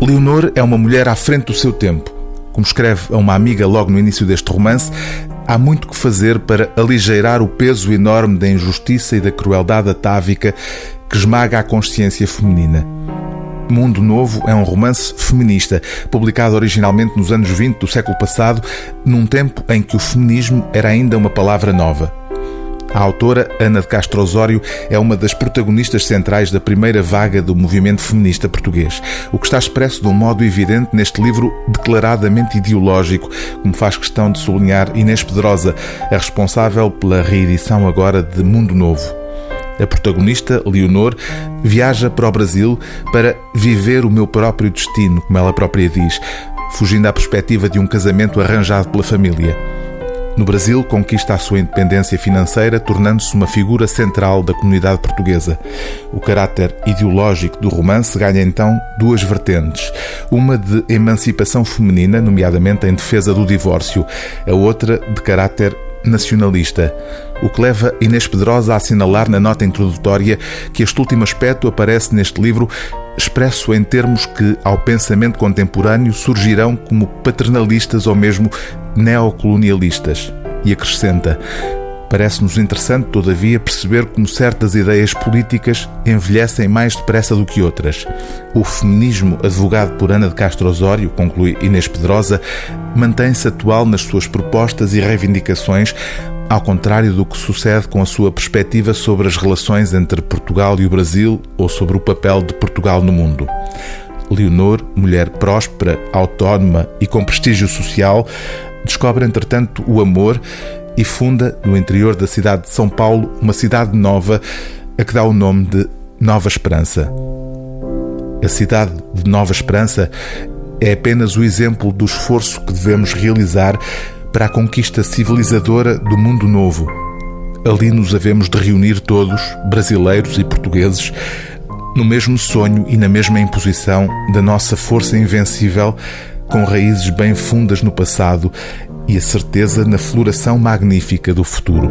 Leonor é uma mulher à frente do seu tempo. Como escreve a uma amiga logo no início deste romance, há muito que fazer para aligeirar o peso enorme da injustiça e da crueldade atávica que esmaga a consciência feminina. Mundo Novo é um romance feminista, publicado originalmente nos anos 20 do século passado, num tempo em que o feminismo era ainda uma palavra nova. A autora, Ana de Castro Osório, é uma das protagonistas centrais da primeira vaga do movimento feminista português, o que está expresso de um modo evidente neste livro declaradamente ideológico, como faz questão de sublinhar Inês Pedrosa, a responsável pela reedição agora de Mundo Novo. A protagonista, Leonor, viaja para o Brasil para viver o meu próprio destino, como ela própria diz, fugindo à perspectiva de um casamento arranjado pela família. No Brasil, conquista a sua independência financeira, tornando-se uma figura central da comunidade portuguesa. O caráter ideológico do romance ganha então duas vertentes. Uma de emancipação feminina, nomeadamente em defesa do divórcio, a outra de caráter nacionalista, o que leva Inês Pedrosa a assinalar na nota introdutória que este último aspecto aparece neste livro expresso em termos que, ao pensamento contemporâneo, surgirão como paternalistas ou mesmo neocolonialistas. E acrescenta: Parece-nos interessante, todavia, perceber como certas ideias políticas envelhecem mais depressa do que outras. O feminismo advogado por Ana de Castro Osório, conclui Inês Pedrosa, mantém-se atual nas suas propostas e reivindicações, ao contrário do que sucede com a sua perspectiva sobre as relações entre Portugal e o Brasil ou sobre o papel de Portugal no mundo. Leonor, mulher próspera, autónoma e com prestígio social, descobre, entretanto, o amor e funda, no interior da cidade de São Paulo, uma cidade nova, a que dá o nome de Nova Esperança. A cidade de Nova Esperança é apenas o exemplo do esforço que devemos realizar para a conquista civilizadora do mundo novo. Ali nos havemos de reunir todos, brasileiros e portugueses, no mesmo sonho e na mesma imposição da nossa força invencível com raízes bem fundas no passado e a certeza na floração magnífica do futuro.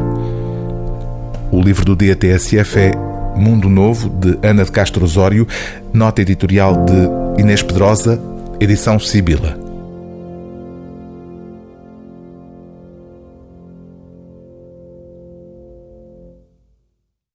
O livro do dia TSF é Mundo Novo, de Ana de Castro Osório, nota editorial de Inês Pedrosa, edição Sibila.